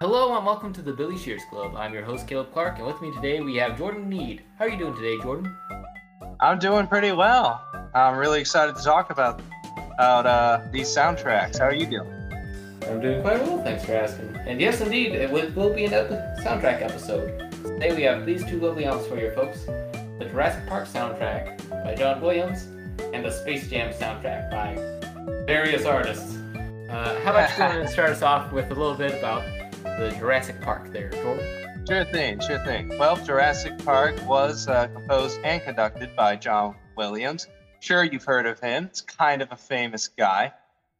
Hello and welcome to the Billy Shears Club. I'm your host Caleb Clark, and with me today we have Jordan Nied. How are you doing today, Jordan? I'm doing pretty well. I'm really excited to talk about about uh, these soundtracks. How are you doing? I'm doing quite well, thanks for asking. And yes, indeed, it will will be an epi- soundtrack episode. Today we have these two lovely albums for you folks: the Jurassic Park soundtrack by John Williams and the Space Jam soundtrack by various artists. Uh, how about you go ahead and start us off with a little bit about the Jurassic Park there, Jordan? Sure thing, sure thing. Well, Jurassic Park was uh, composed and conducted by John Williams. Sure, you've heard of him. It's kind of a famous guy.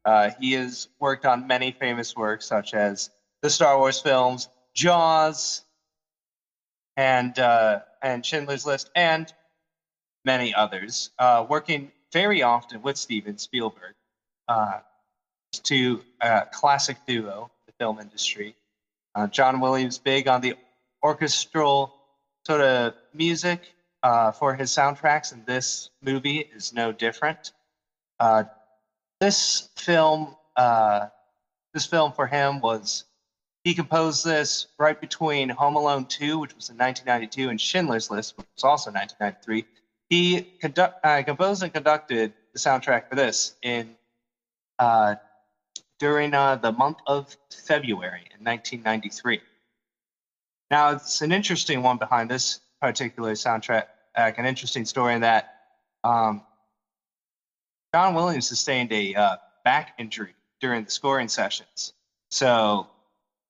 Uh, he has worked on many famous works such as the Star Wars films, Jaws, and uh, and Schindler's List, and many others. Uh, working very often with Steven Spielberg, uh, to a classic duo, the film industry. Uh, John Williams big on the orchestral sort of music uh, for his soundtracks, and this movie is no different. Uh, this film, uh, this film for him was he composed this right between Home Alone 2, which was in 1992, and Schindler's List, which was also 1993. He uh, composed and conducted the soundtrack for this in uh, during uh, the month of February in 1993. Now, it's an interesting one behind this particular soundtrack, uh, an interesting story in that um, John Williams sustained a uh, back injury during the scoring sessions. So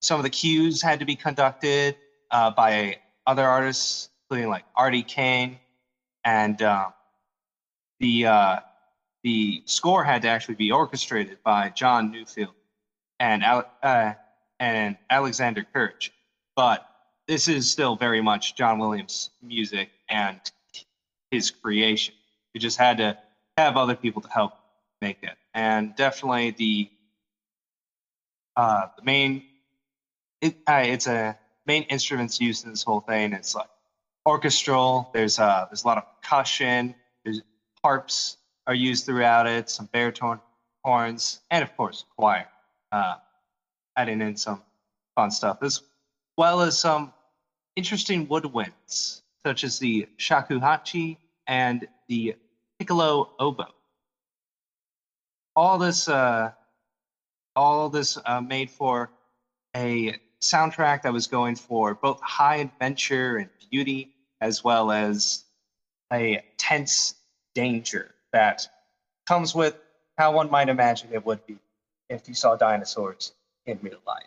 some of the cues had to be conducted uh, by other artists, including like Artie Kane, and uh, the uh, the score had to actually be orchestrated by John Neufeld and uh, and Alexander Courage. But this is still very much John Williams' music and his creation. You just had to have other people to help make it, and definitely the uh, the main it, uh, it's a main instruments used in this whole thing. It's like orchestral. There's uh there's a lot of percussion. There's harps are used throughout it. Some baritone horns, and of course choir. Uh, adding in some fun stuff as well as some interesting woodwinds such as the shakuhachi and the piccolo oboe. All this, uh, all this uh, made for a soundtrack that was going for both high adventure and beauty, as well as a tense danger that comes with how one might imagine it would be if you saw dinosaurs in real life.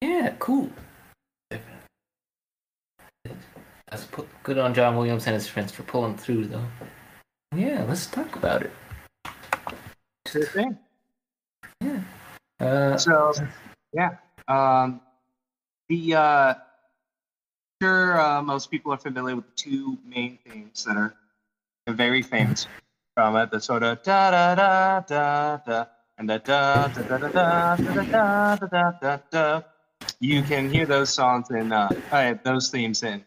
Yeah, cool. That's put, good on John Williams and his friends for pulling through, though. Yeah, let's talk about it. Sure thing. Yeah. Uh, So, yeah. Um, the uh, sure uh, most people are familiar with two main themes that are very famous from it. The sort of da da da da da and the da da da da da da da da da da da. You can hear those songs in uh, uh, those themes in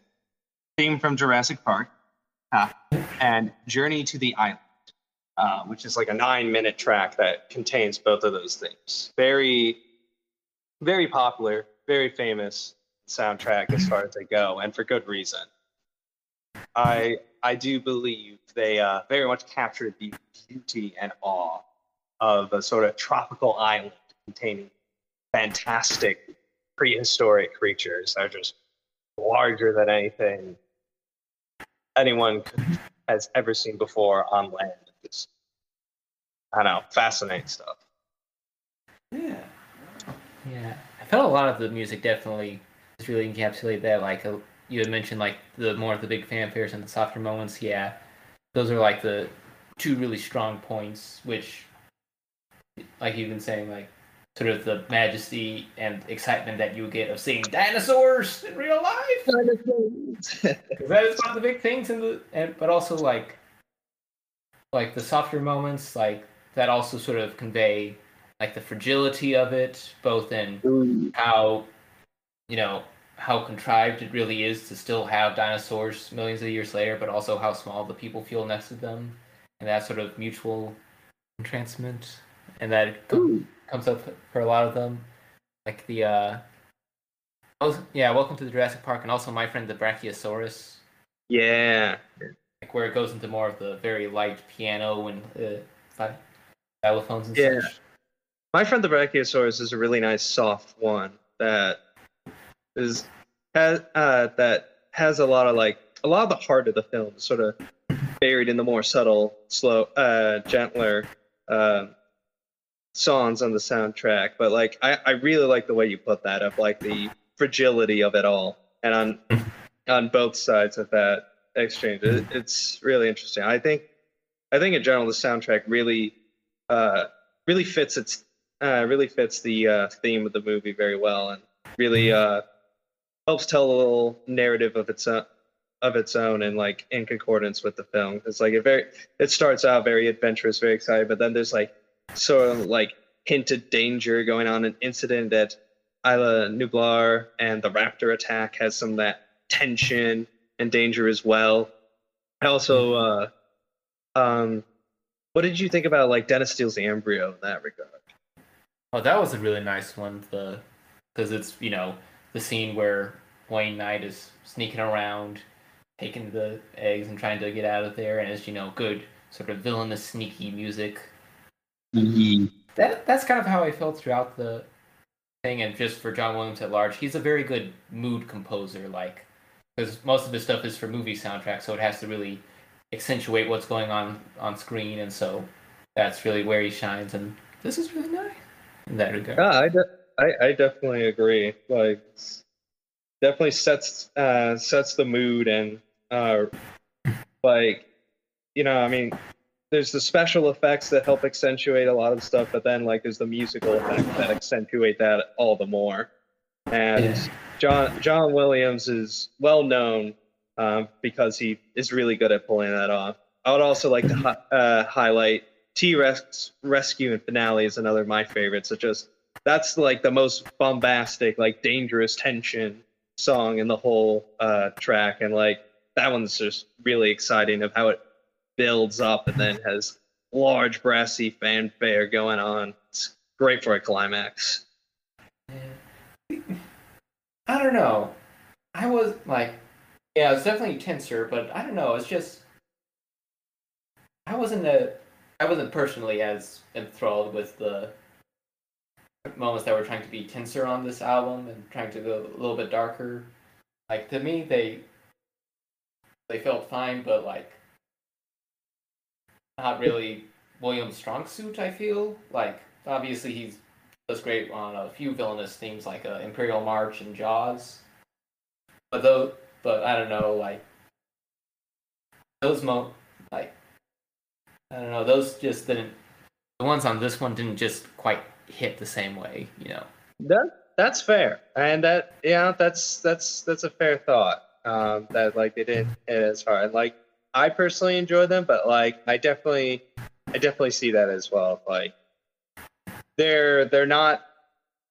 theme from Jurassic Park uh, and Journey to the Island uh, which is like a nine minute track that contains both of those themes. Very, very popular, very famous soundtrack as far as they go, and for good reason. I I do believe they uh, very much captured the beauty and awe of a sort of tropical island containing fantastic prehistoric creatures that are just larger than anything anyone has ever seen before on land. It's, I don't know, fascinating stuff. yeah. Yeah. I felt a lot of the music definitely just really encapsulate that. Like uh, you had mentioned, like the more of the big fanfares and the softer moments. Yeah, those are like the two really strong points. Which, like you've been saying, like sort of the majesty and excitement that you get of seeing dinosaurs in real life. Because that is one of the big things in the, and but also like, like the softer moments, like that also sort of convey like the fragility of it, both in how, you know, how contrived it really is to still have dinosaurs millions of years later, but also how small the people feel next to them, and that sort of mutual entrancement. and that com- comes up for a lot of them, like the uh, oh yeah, Welcome to the Jurassic Park, and also My Friend the Brachiosaurus, Yeah. like where it goes into more of the very light piano and uh, xylophones and Yeah. such. My friend the Brachiosaurus is a really nice soft one that is has uh, that has a lot of like a lot of the heart of the film sort of buried in the more subtle, slow, uh, gentler um songs on the soundtrack. But like I, I really like the way you put that of like the fragility of it all, and on on both sides of that exchange, it, it's really interesting. I think I think in general the soundtrack really uh, really fits its uh, really fits the uh, theme of the movie very well, and really uh, helps tell a little narrative of its own, of its own, and like in concordance with the film. It's like it very it starts out very adventurous, very exciting, but then there's like sort of like hinted danger going on, an incident at Isla Nublar, and the raptor attack has some that tension and danger as well. I also, uh, um, what did you think about like Dennis Steals embryo in that regard? Oh, that was a really nice one. The because it's you know the scene where Wayne Knight is sneaking around, taking the eggs and trying to get out of there, and it's you know good sort of villainous, sneaky music. Mm-hmm. That that's kind of how I felt throughout the thing, and just for John Williams at large, he's a very good mood composer. Like because most of his stuff is for movie soundtracks, so it has to really accentuate what's going on on screen, and so that's really where he shines. And this is really nice in that regard. Yeah, I, de- I, I definitely agree. Like, it's- definitely sets uh, sets the mood and uh, like, you know, I mean, there's the special effects that help accentuate a lot of stuff, but then like there's the musical effects that accentuate that all the more. And Yeah. John John Williams is well known um, because he is really good at pulling that off. I would also like to hi- uh, highlight T Rex Rescue and Finale is another of my favorites. It just that's like the most bombastic, like dangerous tension song in the whole uh, track, and like that one's just really exciting of how it builds up and then has large brassy fanfare going on. It's great for a climax. I don't know. I was like, yeah, it's definitely tenser, but I don't know. It's just I wasn't a, I wasn't personally as enthralled with the moments that were trying to be tenser on this album and trying to go a little bit darker. Like to me, they they felt fine, but like not really William's strong suit. I feel like obviously he's does great on a few villainous themes like uh, Imperial March and Jaws. But though, but I don't know, like those mo like I don't know, those just didn't. The ones on this one didn't just quite hit the same way, you know. That that's fair, and that yeah, that's that's that's a fair thought. Um, that like they didn't hit as hard. Like I personally enjoy them, but like I definitely I definitely see that as well. Like they're they're not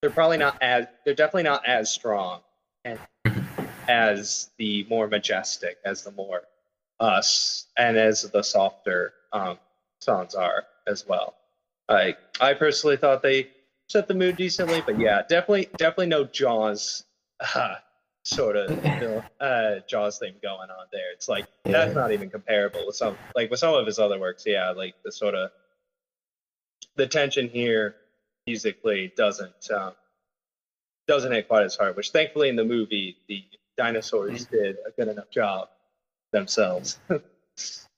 they're probably not as they're definitely not as strong and as the more majestic as the more us and as the softer um, songs are as well. Like I personally thought they set the mood decently, but yeah, definitely definitely no Jaws uh, sort of you know, uh, Jaws thing going on there. It's like that's Yeah. not even comparable with some like with some of his other works. Yeah, like the sort of the tension here musically doesn't um, doesn't hit quite as hard. Which thankfully in the movie the dinosaurs did a good enough job themselves.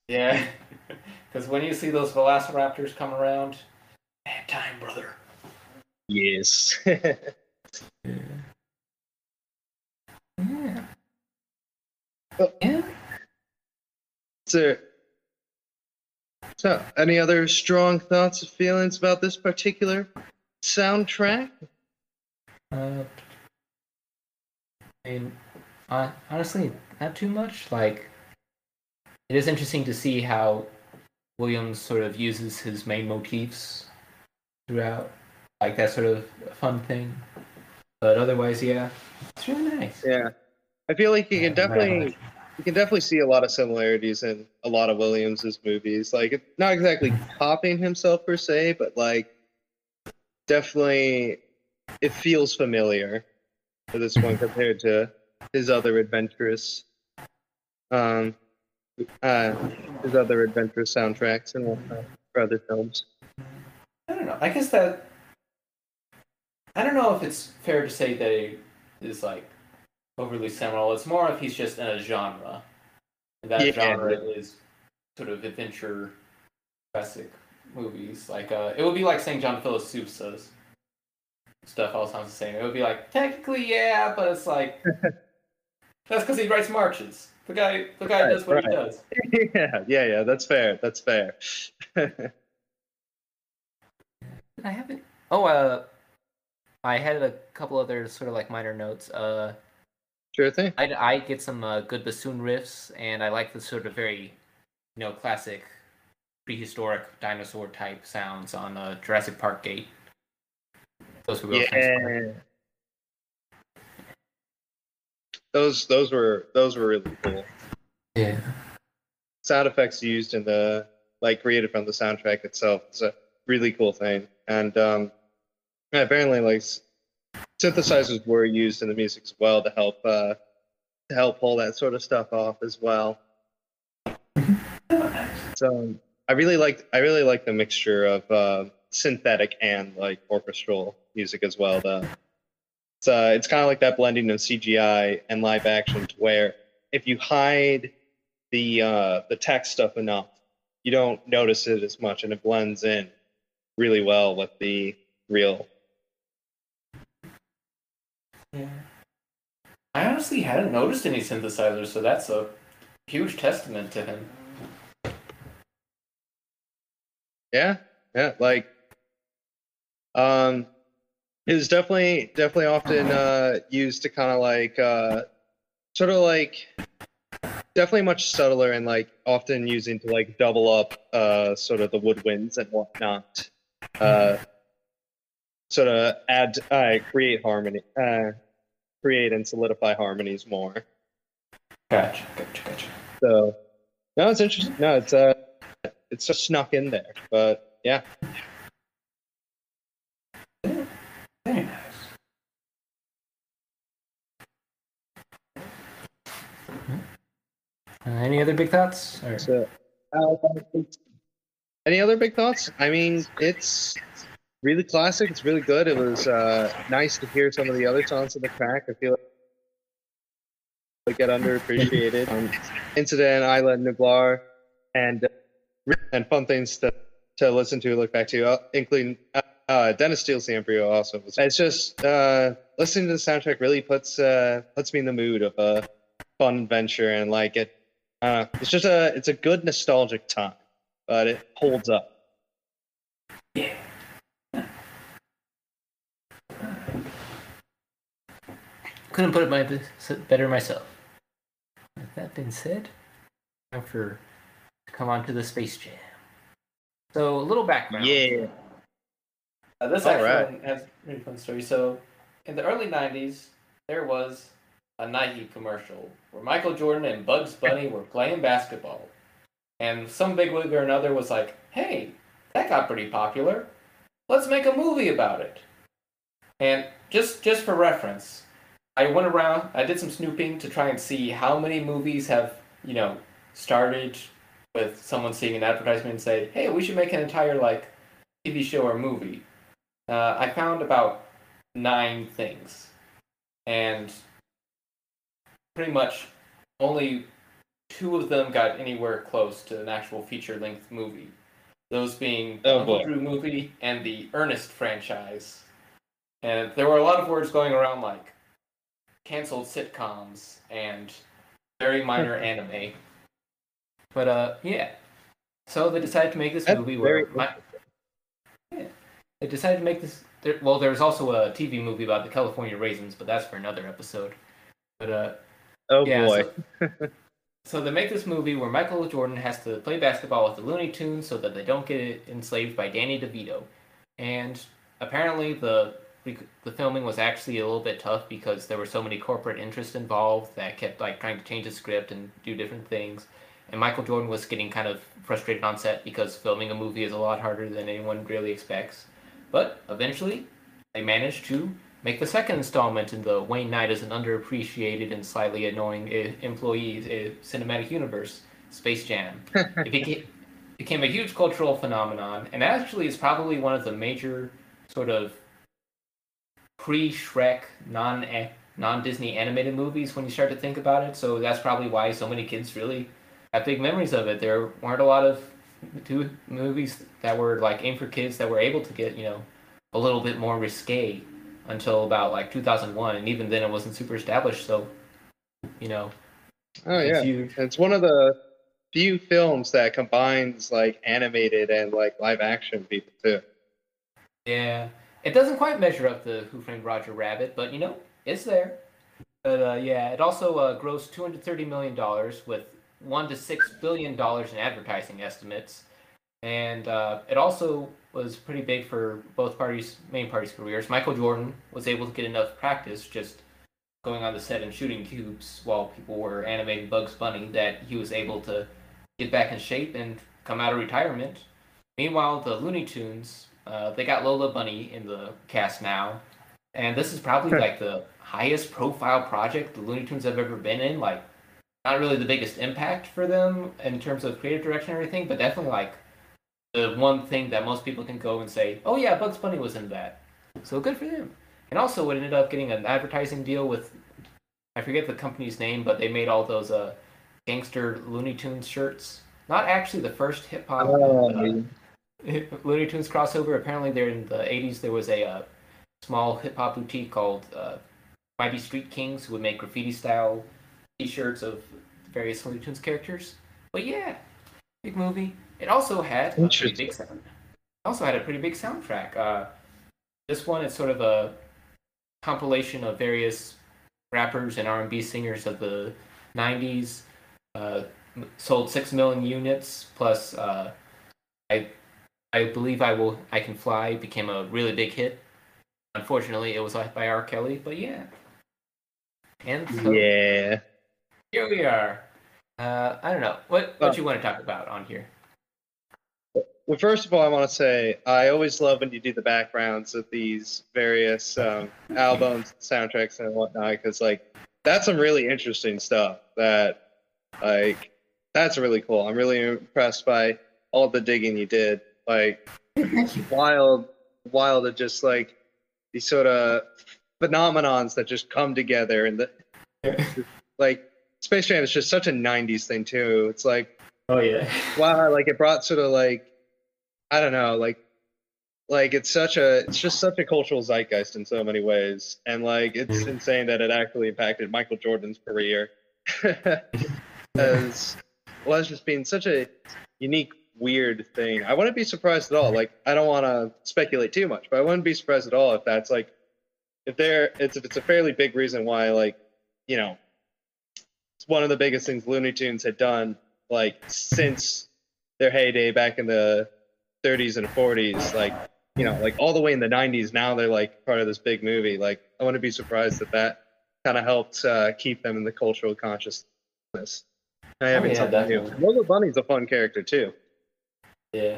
Yeah, because when you see those Velociraptors come around, bad time, brother. yes. Yeah. Oh. Yeah. So, so, any other strong thoughts or feelings about this particular soundtrack? Uh, I mean, hon- honestly, not too much. Like, it is interesting to see how Williams sort of uses his main motifs throughout. Like, that sort of fun thing. But otherwise, yeah, it's really nice. Yeah, I feel like you can definitely you can definitely see a lot of similarities in a lot of Williams's movies. Like, not exactly copying himself per se, but like definitely it feels familiar for this one compared to his other adventurous um uh his other adventurous soundtracks and whatnot for other films. I don't know. I guess that I don't know if it's fair to say that it is like overly seminal. It's more if he's just in a genre. And that Yeah. genre is sort of adventure classic movies. Like uh it would be like saying John Philip Sousa's stuff all sounds the same. It would be like technically yeah, but it's like that's because he writes marches. The guy the guy Right, does what he does. yeah, yeah, yeah, that's fair. That's fair. I haven't. Oh, uh, I had a couple other sort of like minor notes. Uh, sure thing. I I get some uh, good bassoon riffs, and I like the sort of very, you know, classic, prehistoric dinosaur type sounds on uh, Jurassic Park gate. Those were real Yeah. Those those were those were really cool. Yeah. Sound effects used in the like created from the soundtrack itself is a really cool thing. And um apparently like synthesizers were used in the music as well to help uh to help pull that sort of stuff off as well. So I really like I really like the mixture of uh, synthetic and like orchestral music as well. The it's uh, it's kind of like that blending of CGI and live action, to where if you hide the uh, the tech stuff enough, you don't notice it as much, and it blends in really well with the real. Yeah. I honestly hadn't noticed any synthesizers, so that's a huge testament to him. Yeah, yeah, like um it was definitely definitely often uh used to kind of like uh sort of like definitely much subtler and like often using to like double up uh sort of the woodwinds and whatnot. Uh sort of add uh create harmony uh create and solidify harmonies more. Gotcha, gotcha, gotcha. So no, it's interesting. No, it's uh, it's just snuck in there. But yeah, Very nice. Uh, any other big thoughts? Or... so uh, any other big thoughts? I mean, it's really classic. It's really good. It was uh, nice to hear some of the other songs in the track. I feel like they get underappreciated. Um, Incident, Isla Nublar, and uh, and fun things to to listen to, look back to, uh, including uh, uh, Dennis Steals the Embryo also. It's just uh, listening to the soundtrack really puts uh, puts me in the mood of a fun adventure and like it. Uh, it's just a it's a good nostalgic time, but it holds up. Yeah. Couldn't put it my, better myself. With that being said, time for to come on to the Space Jam. So, a little background. Yeah. Uh, this All actually right. has a really fun story. So, in the early '90s, there was a Nike commercial where Michael Jordan and Bugs Bunny were playing basketball, and some bigwig or another was like, "Hey, that got pretty popular. Let's make a movie about it." And just just for reference, I went around, I did some snooping to try and see how many movies have you know started with someone seeing an advertisement and say, "Hey, we should make an entire like TV show or movie." Uh, I found about nine things, and pretty much only two of them got anywhere close to an actual feature-length movie. Those being the Oh, Uncle. Drew movie and the Ernest franchise. And there were a lot of words going around like canceled sitcoms and very minor anime. But uh, yeah. So they decided to make this That's movie where my, yeah, they decided to make this. There, well, there's also a TV movie about the California raisins, but that's for another episode. But uh, Oh yeah, boy. So, so they make this movie where Michael Jordan has to play basketball with the Looney Tunes so that they don't get enslaved by Danny DeVito. And apparently the the filming was actually a little bit tough because there were so many corporate interests involved that kept like trying to change the script and do different things. And Michael Jordan was getting kind of frustrated on set because filming a movie is a lot harder than anyone really expects. But eventually, they managed to make the second installment in the Wayne Knight as an underappreciated and slightly annoying eh, employee eh, cinematic universe, Space Jam. it became, became a huge cultural phenomenon, and actually is probably one of the major sort of pre-Shrek, non eh, non Disney animated movies when you start to think about it. So that's probably why so many kids really have big memories of it. There weren't a lot of two movies that were like aimed for kids that were able to get you know a little bit more risque until about like 2001, and even then it wasn't super established. So you know, Oh it's yeah, huge. it's one of the few films that combines like animated and like live action people too. Yeah, it doesn't quite measure up to Who Framed Roger Rabbit, but you know, it's there. But uh, yeah, it also uh, grossed 230 million dollars with one to six billion dollars in advertising estimates, and uh, it also was pretty big for both parties, main parties' careers. Michael Jordan was able to get enough practice just going on the set and shooting cubes while people were animating Bugs Bunny that he was able to get back in shape and come out of retirement. Meanwhile, the Looney Tunes, uh, they got Lola Bunny in the cast now, and this is probably like the highest profile project the Looney Tunes have ever been in. Like, not really the biggest impact for them in terms of creative direction and everything, but definitely like the one thing that most people can go and say, "Oh yeah, Bugs Bunny was in that." So good for them. And also, it ended up getting an advertising deal with I forget the company's name, but they made all those uh, gangster Looney Tunes shirts. Not actually the first hip hop Oh, uh, Looney Tunes crossover. Apparently, there in the '80s there was a uh, small hip hop boutique called uh, Mighty Street Kings who would make graffiti style T-shirts of various Looney Tunes characters. But yeah, big movie. It also had a pretty big sound. Also had a pretty big soundtrack. Uh, this one is sort of a compilation of various rappers and R&B singers of the '90s. Uh, sold six million units. Plus, uh, I, I believe I will. I can fly became a really big hit. Unfortunately, it was by R. Kelly, but yeah. And so Yeah. here we are. Uh, I don't know what what you want to talk about on here. Well, first of all, I want to say I always love when you do the backgrounds of these various um, albums, soundtracks, and whatnot, because like that's some really interesting stuff. That like that's really cool. I'm really impressed by all the digging you did. Like wild, wild to just like these sort of phenomenons that just come together and the like Space Jam is just such a '90s thing too. It's like Oh yeah. wow, like it brought sort of like I don't know, like like it's such a it's just such a cultural zeitgeist in so many ways, and like it's Mhm. insane that it actually impacted Michael Jordan's career as well as just being such a unique, weird thing. I wouldn't be surprised at all. Like I don't want to speculate too much, but I wouldn't be surprised at all if that's like if there it's if it's a fairly big reason why like you know it's one of the biggest things Looney Tunes had done like since their heyday back in the 30s and 40s like you know like all the way in the 90s now they're like part of this big movie like i wouldn't be surprised that that kind of helped uh, keep them in the cultural consciousness I yeah, something new. definitely. Lola Bunny's a fun character too. Yeah.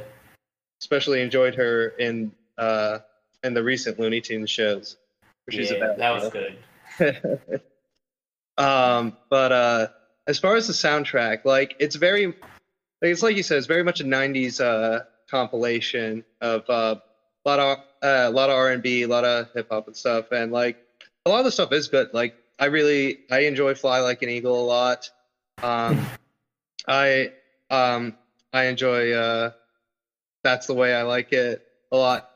Especially enjoyed her in uh in the recent Looney Tunes shows. Which is yeah, about that was good. um, but uh, as far as the soundtrack, like it's very, like, it's like you said, it's very much a '90s uh, compilation of uh, a lot of uh, a lot of R&B, a lot of hip hop and stuff, and like a lot of the stuff is good. Like I really, I enjoy "Fly Like an Eagle" a lot. Um, I um, I enjoy uh, "That's the Way I Like It" a lot.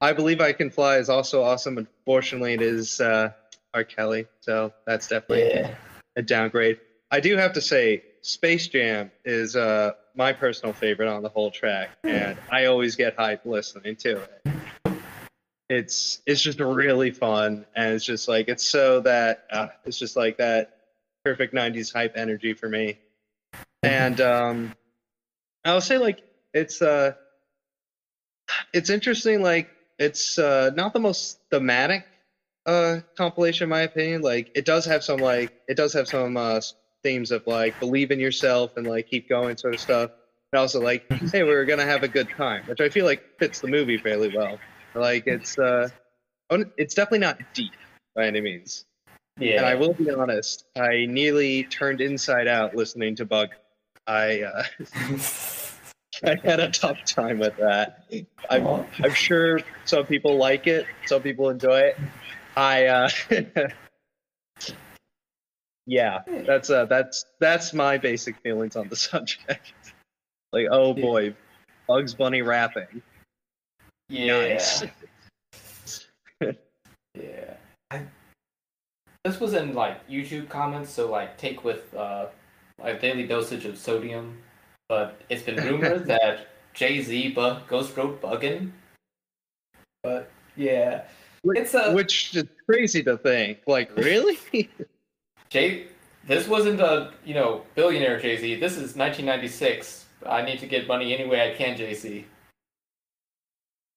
I believe I can fly is also awesome. Unfortunately, it is uh, R. Kelly, so that's definitely Yeah. a downgrade. I do have to say, Space Jam is uh, my personal favorite on the whole track, and I always get hyped listening to it. It's it's just really fun, and it's just like it's so that uh, it's just like that perfect '90s hype energy for me. And um, I'll say like it's uh, it's interesting. Like it's uh, not the most thematic uh compilation in my opinion like it does have some like it does have some uh themes of like believe in yourself and like keep going sort of stuff and also like hey we're gonna have a good time which i feel like fits the movie fairly well Like it's uh, it's definitely not deep by any means. Yeah. And I will be honest, I nearly turned inside out listening to Bug. I uh, I had a tough time with that. I'm I'm sure some people like it, some people enjoy it. I uh, yeah, that's uh that's that's my basic feelings on the subject. Like, oh boy, Bugs Bunny rapping. yeah. Nice. Yeah. I, this was in like YouTube comments, so like take with uh, a daily dosage of sodium. But it's been rumored that Jay Z bu- ghost wrote "Buggin." But yeah, it's a Which is crazy to think. Like, really? Jay. This wasn't a you know billionaire Jay Z. This is 1996. I need to get money any way I can, Jay Z.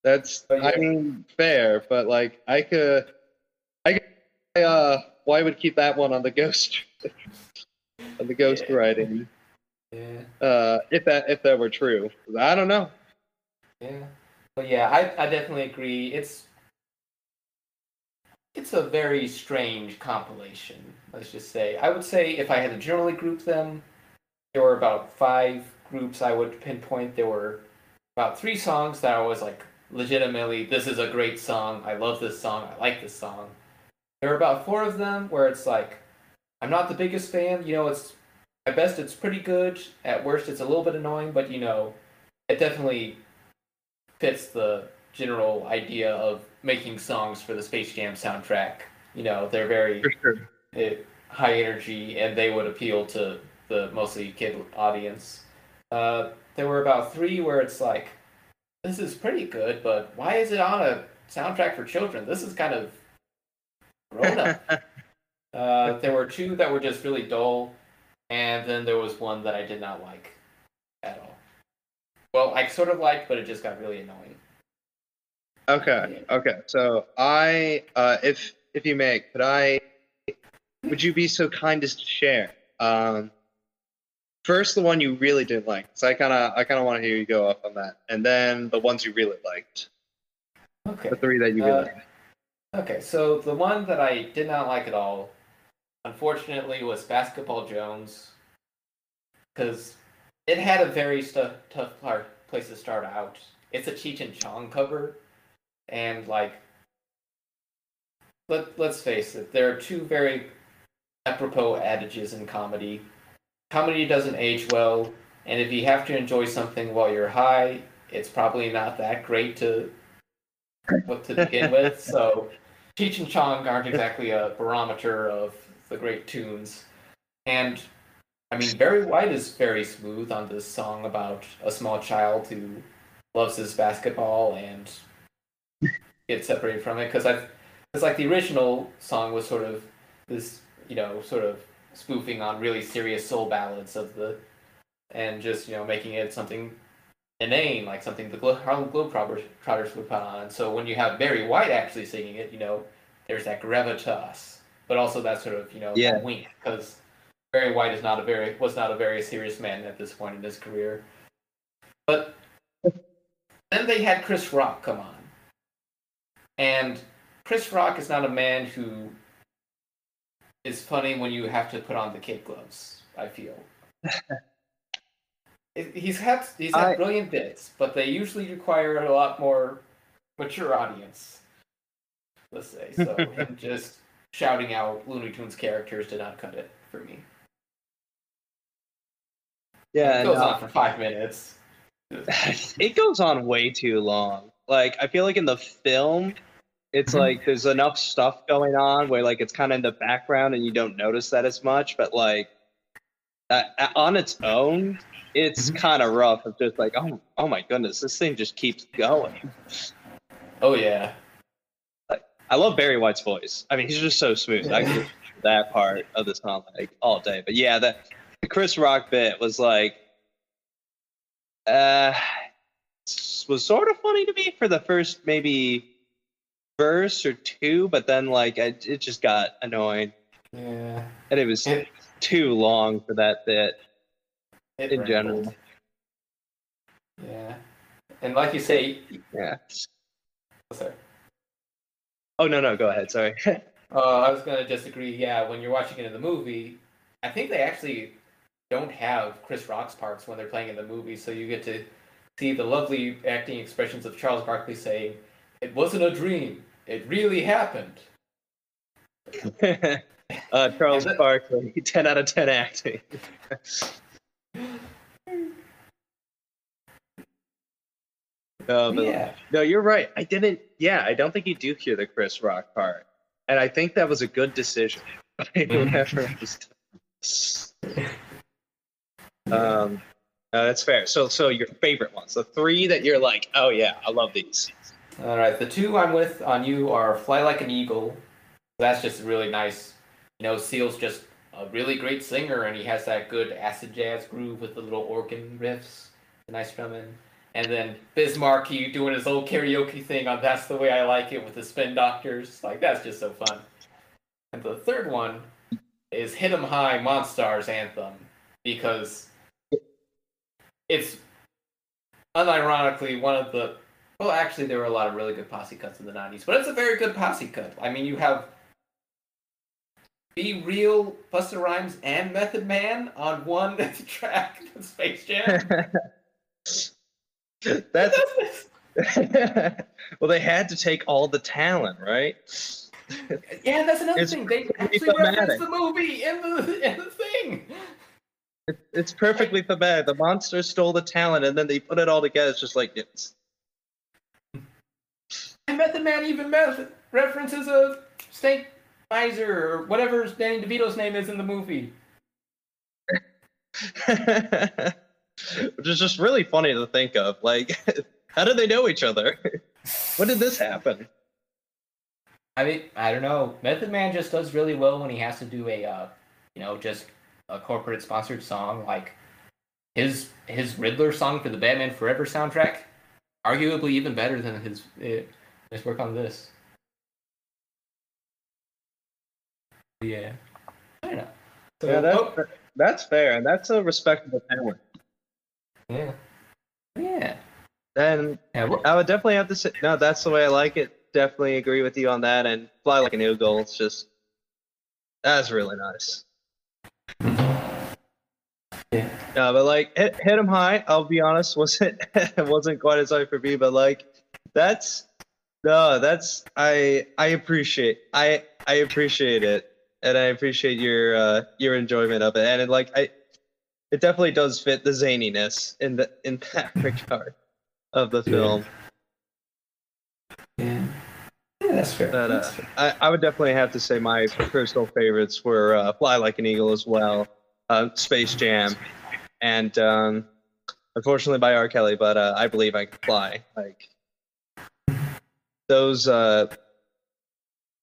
That's. I mean fair, but like I could I could uh why would keep that one on the ghost on the ghost Yeah. writing Yeah. uh if that if that were true. I don't know. Yeah, but yeah, I, I definitely agree. It's it's a very strange compilation. Let's just say. I would say if I had to generally group them, there were about five groups I would pinpoint. There were about three songs that I was like, legitimately, this is a great song. I love this song. I like this song. There were about four of them where it's like, I'm not the biggest fan. You know, it's at best it's pretty good. At worst, it's a little bit annoying, but you know, it definitely fits the general idea of making songs for the Space Jam soundtrack. You know, they're very sure. uh, high energy and they would appeal to the mostly kid audience. Uh, there were about three where it's like, this is pretty good, but why is it on a soundtrack for children? This is kind of grown up. uh, there were two that were just really dull, and then there was one that I did not like at all. Well, I sort of liked, but it just got really annoying. Okay. Okay. So I uh if if you may, could I would you be so kind as to share? Um first the one you really didn't like. So I kinda I kinda wanna hear you go off on that. And then the ones you really liked. Okay. The three that you really Uh, liked. Okay, so the one that I did not like at all, unfortunately, was Basketball Jones, because it had a very stu- tough part, place to start out. It's a Cheech and Chong cover, and like, let let's face it, there are two very apropos adages in comedy. Comedy doesn't age well, and if you have to enjoy something while you're high, it's probably not that great to what to begin with. So Cheech and Chong aren't exactly a barometer of the great tunes. And I mean Barry White is very smooth on this song about a small child who loves his basketball and gets separated from it because I've it's like the original song was sort of this you know sort of spoofing on really serious soul ballads of the and just you know making it something inane, like something the Glo- Harlem Globetrotters would put on. So when you have Barry White actually singing it, you know, there's that gravitas, but also that sort of you know Yeah. wink because Barry White is not a very was not a very serious man at this point in his career. But then they had Chris Rock come on, and Chris Rock is not a man who is funny when you have to put on the kid gloves. I feel. He's had he's had I- brilliant bits, but they usually require a lot more mature audience. Let's say so. him just shouting out Looney Tunes characters did not cut it for me. Yeah, it goes no. on for five minutes. it goes on way too long. Like I feel like in the film, it's Mhm. like there's enough stuff going on where like it's kind of in the background and you don't notice that as much. But like uh, on its own, it's kind of rough. It's just like oh oh my goodness, this thing just keeps going. Oh yeah, I love Barry White's voice. I mean, he's just so smooth. I could that part of the song like all day. But yeah, the, the Chris Rock bit was like, uh, was sort of funny to me for the first maybe verse or two, but then like I, it just got annoying, yeah. and it was It, too long for that bit. it In rambled. general. Yeah, and like you say, Yeah, Sorry. Oh no, no, go ahead. Sorry. Uh, I was gonna disagree. Yeah, when you're watching it in the movie, I think they actually don't have Chris Rock's parts when they're playing in the movie, so you get to see the lovely acting expressions of Charles Barkley saying, "It wasn't a dream. It really happened." uh, Charles the- Barkley, ten out of ten acting. no, yeah. no, you're right. I didn't. Yeah, I don't think you do hear the Chris Rock part, and I think that was a good decision. Whoever was- um, no, that's fair. So, so your favorite ones, the three that you're like, oh yeah, I love these. All right, the two I'm with on you are "Fly Like an Eagle." That's just really nice. You know, Seal's just a really great singer, and he has that good acid jazz groove with the little organ riffs, the nice drumming. And then Biz Markie doing his old karaoke thing on "That's the Way I Like It" with the Spin Doctors. Like that's just so fun. And the third one is "Hit 'Em High" Monstars anthem because it's unironically one of the well, actually, there were a lot of really good posse cuts in the '90s, but it's a very good posse cut. I mean, you have B-Real, Busta Rhymes, and Method Man on one track, Space Jam. That's well, they had to take all the talent, right? yeah, that's another It's thing. They actually reference thematic. the movie in the in the thing. It, it's perfectly the bad. The Monstars stole the talent, and then they put it all together. It's just like it's Method Man even meth- references a Snake Miser or whatever Danny DeVito's name is in the movie. which is just really funny to think of. Like, how did they know each other? when did this happen? I mean, I don't know. Method Man just does really well when he has to do a, uh, you know, just a corporate sponsored song. Like his his Riddler song for the Batman Forever soundtrack, arguably even better than his his work on this. Yeah, I don't know. So, Yeah, that's oh, that's fair, and that's a respectable talent. yeah, yeah. Then yeah well, I would definitely have to say no. That's the way I like it. Definitely agree with you on that. And fly like an eagle. It's just that's really nice. Mm-hmm. Yeah. No, but like hit, hit him high. I'll be honest, wasn't wasn't quite as high for me, but like that's no, that's I I appreciate I I appreciate it, and I appreciate your uh your enjoyment of it, and it, like I it definitely does fit the zaniness in the in that regard of the film. yeah. Yeah, that's fair. But uh, That's fair. I, I would definitely have to say my personal favorites were uh, Fly Like an Eagle as well, uh, Space Jam, and um, unfortunately by R. Kelly, but uh, I believe I can fly. Like those, uh,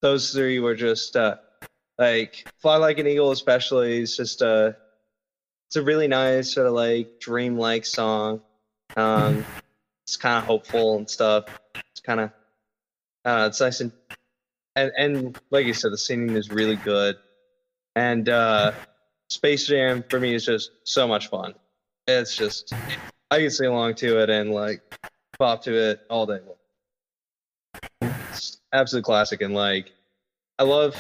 those three were just uh, like Fly Like an Eagle, especially is just a, it's a really nice sort of like dreamlike song. Um, it's kind of hopeful and stuff. It's kind of I don't know, it's nice and and and like you said, the singing is really good. And uh Space Jam for me is just so much fun. It's just I can sing along to it and like pop to it all day long. Absolute classic and like I love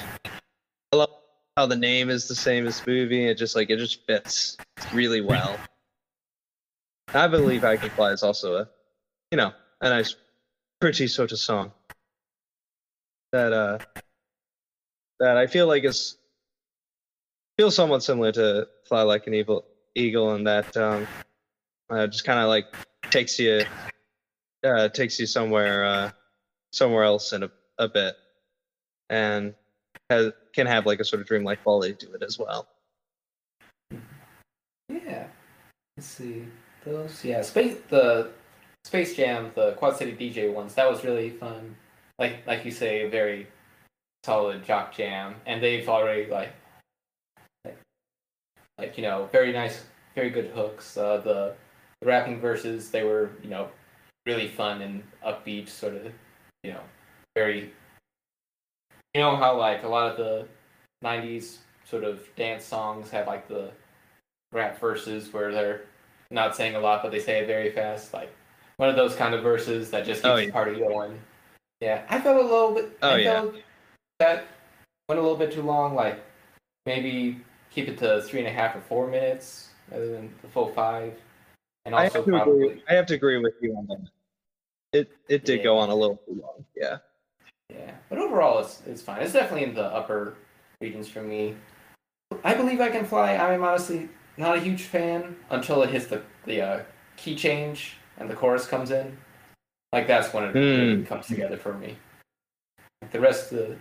I love how the name is the same as the movie. It just like it just fits really well. I believe I Can Fly is also a you know, a nice pretty sort of song that uh that I feel like is feels somewhat similar to Fly Like an Evil Eagle and that um uh, just kind of like takes you uh takes you somewhere uh somewhere else in a, a bit and has, can have like a sort of dreamlike quality to it as well. Yeah. Let's see. Those yeah, Space the Space Jam, the Quad City DJ ones, that was really fun. Like like you say, a very solid jock jam. And they've already like like, like you know, very nice very good hooks. Uh the, the rapping verses, they were, you know, really fun and upbeat, sort of you know, very you know how like a lot of the nineties sort of dance songs have like the rap verses where they're not saying a lot but they say it very fast like one of those kind of verses that just keeps Oh, the yeah. party going Yeah, I felt a little bit. Oh, I yeah. that went a little bit too long. Like maybe keep it to three and a half or four minutes rather than the full five. And I also have, to probably agree, I have to agree with you on that. It it did go on a little too long. Yeah. yeah. But overall, it's it's fine. It's definitely in the upper regions for me. I believe I can fly. I'm honestly not a huge fan until it hits the the uh, key change and the chorus comes in. Like that's when it really Hmm. comes together for me. The rest of the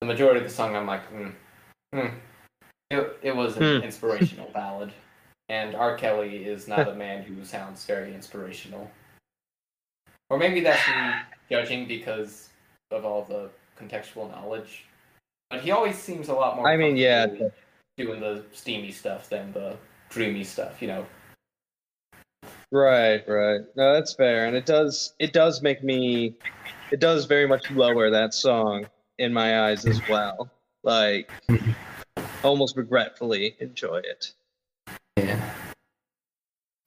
the majority of the song, I'm like, hmm, hmm. It, it was an Hmm. inspirational ballad, and R. Kelly is not a man who sounds very inspirational. Or maybe that's me judging because of all the contextual knowledge. But he always seems a lot more. I mean, yeah. doing the steamy stuff than the dreamy stuff. You know. Right, right. No, that's fair, and it does it does make me it does very much lower that song in my eyes as well. Like almost regretfully enjoy it.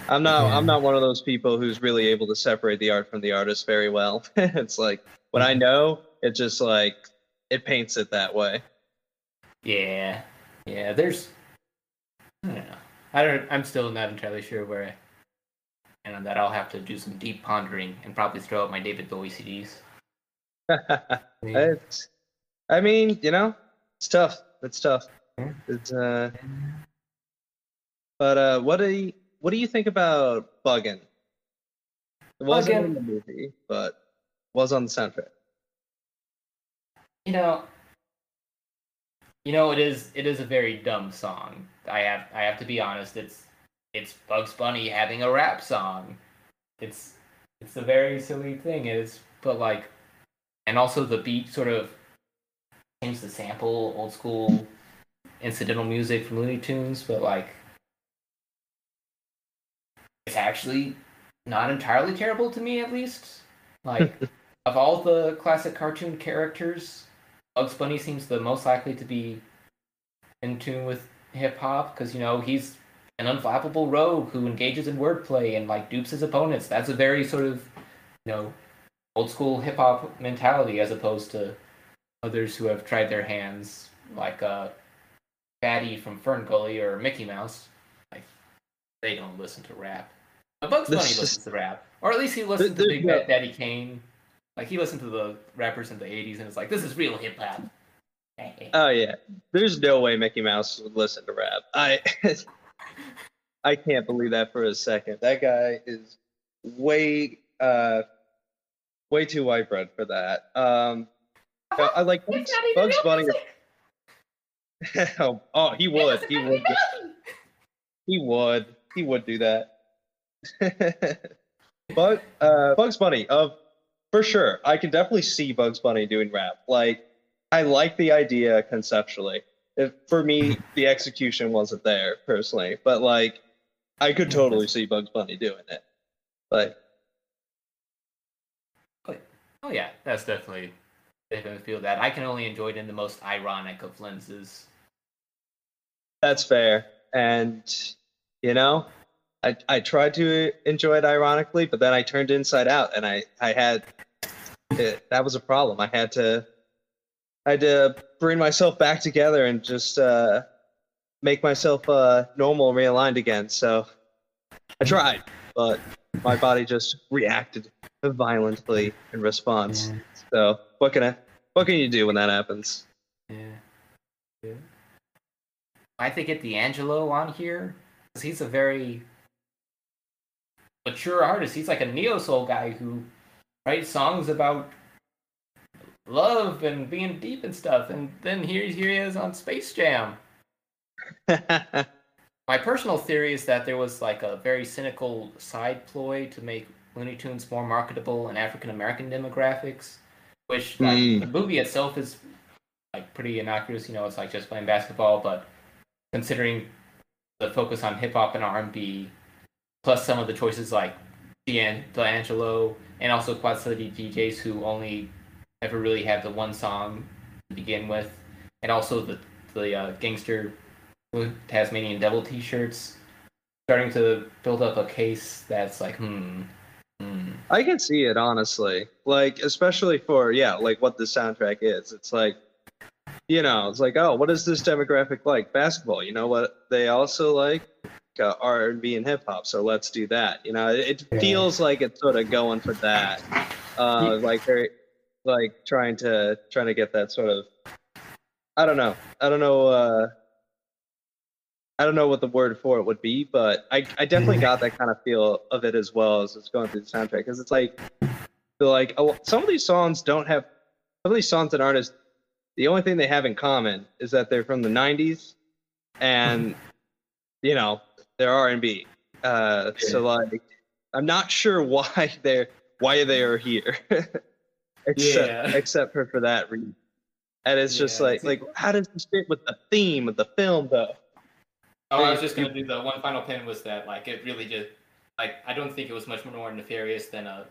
I'm not Yeah. I'm not one of those people who's really able to separate the art from the artist very well. it's like when I know, it just like it paints it that way. Yeah, yeah. There's, I don't know. I don't. I'm still not entirely sure where, I, and on that I'll have to do some deep pondering and probably throw out my David Bowie CDs. it's I mean, you know, it's tough. It's tough. It's uh but uh what do you what do you think about Buggin? It wasn't in the movie, but was on the soundtrack. You know, you know, it is. It is a very dumb song. I have. I have to be honest. It's. It's Bugs Bunny having a rap song. It's. It's a very silly thing. It's. But like, and also the beat sort of changed the sample, old school incidental music from Looney Tunes, but like, it's actually not entirely terrible to me, at least. Like, of all the classic cartoon characters, Bugs Bunny seems the most likely to be in tune with hip hop because you know he's an unflappable rogue who engages in wordplay and like dupes his opponents. That's a very sort of you know old school hip hop mentality as opposed to others who have tried their hands like uh Batty from Fern Gully or Mickey Mouse. They don't listen to rap. But Bugs Bunny is- listens to rap. Or at least he listens to Big Bad Daddy Kane. Like he listened to the rappers in the '80s, and it's like this is real hip hop. Oh yeah. There's no way Mickey Mouse would listen to rap. I I can't believe that for a second. That guy is way uh way too white bread for that. Um I I like Bugs, Bugs Bunny. oh, oh, he would. He would. He would. He would do that. but uh, Bugs Bunny, uh, for sure, I can definitely see Bugs Bunny doing rap. Like, I like the idea conceptually. If, for me, the execution wasn't there personally, but like, I could totally see Bugs Bunny doing it. Like, Oh yeah, that's definitely definitely feel that. I can only enjoy it in the most ironic of lenses. That's fair. And you know, I I tried to enjoy it ironically, but then I turned inside out and I I had it, that was a problem. I had to I had to bring myself back together and just uh make myself uh normal realigned again. So I tried, but my body just reacted violently in response. So what can I what can you do when that happens? Yeah. yeah. I think get D'Angelo on here he's a very mature artist. He's like a neo soul guy who writes songs about love and being deep and stuff. And then here, here he is on Space Jam. My personal theory is that there was like a very cynical side ploy to make Looney Tunes more marketable in African American demographics, which like Mm. the movie itself is like pretty innocuous. You know, it's like just playing basketball, but considering the focus on hip hop and R and B, plus some of the choices like D'An- D'Angelo and also Quad City DJs who only ever really had the one song to begin with, and also the the uh, gangster Tasmanian Devil T-shirts, starting to build up a case that's like, hmm, hmm. I can see it honestly. Like especially for yeah, like what the soundtrack is. It's like you know, it's like oh, what is this demographic like? Basketball. You know what they also like? Uh, R&B and hip hop. So let's do that. You know, it, feels like it's sort of going for that. Uh, like they're like trying to trying to get that sort of I don't know. I don't know uh I don't know what the word for it would be, but I, I definitely got that kind of feel of it as well as it's going through the soundtrack because it's like like oh, some of these songs don't have some of these songs that aren't as the only thing they have in common is that they're from the 90s and you know they're R&B. Uh, so like I'm not sure why they're why they are here except Yeah. except for for that reason. And it's just Yeah, like it's like how does this fit with the theme of the film though? Oh, I was just gonna do the one final pin was that like it really just like I don't think it was much more nefarious than a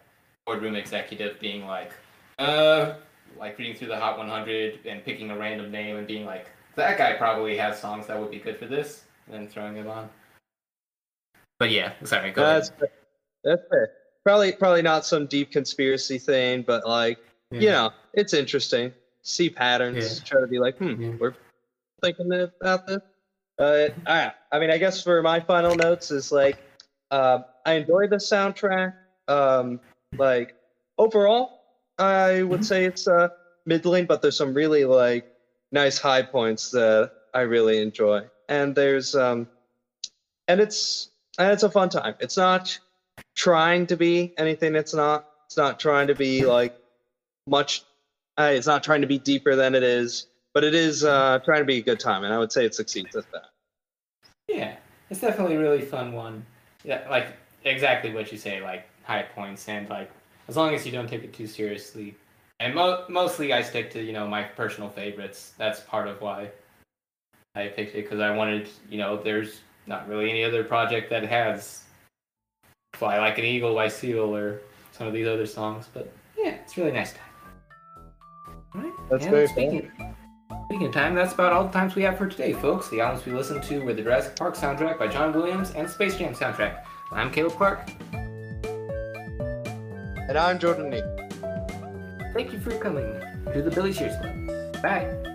boardroom executive being like, uh, like reading through the Hot 100 and picking a random name and being like, that guy probably has songs that would be good for this, and then throwing it on. But yeah, sorry, go That's ahead. fair. that's fair. Probably probably not some deep conspiracy thing, but like you know, it's interesting. See patterns, Yeah. try to be like, hmm, Yeah. we're thinking about this. Uh, all right. I mean, I guess for my final notes is like, uh, I enjoy the soundtrack. Um, like overall, I would Mhm. say it's uh middling, but there's some really like nice high points that I really enjoy. And there's um, and it's and it's a fun time. It's not trying to be anything. It's not. It's not trying to be like much. Uh, it's not trying to be deeper than it is, but it is uh, trying to be a good time, and I would say it succeeds at that. Yeah, it's definitely a really fun one. Yeah, like exactly what you say, like high points and like as long as you don't take it too seriously. And mo- mostly I stick to you know my personal favorites. That's part of why I picked it because I wanted you know there's not really any other project that has "Fly Like an Eagle" by Seal or some of these other songs. But yeah, it's really nice time. All right. That's and very speaking, Speaking of time, that's about all the times we have for today, folks. The albums we listened to were the Jurassic Park soundtrack by John Williams and Space Jam soundtrack. I'm Caleb Clark. And I'm Jordan Nied. Thank you for coming to the Billy Shears Club. Bye.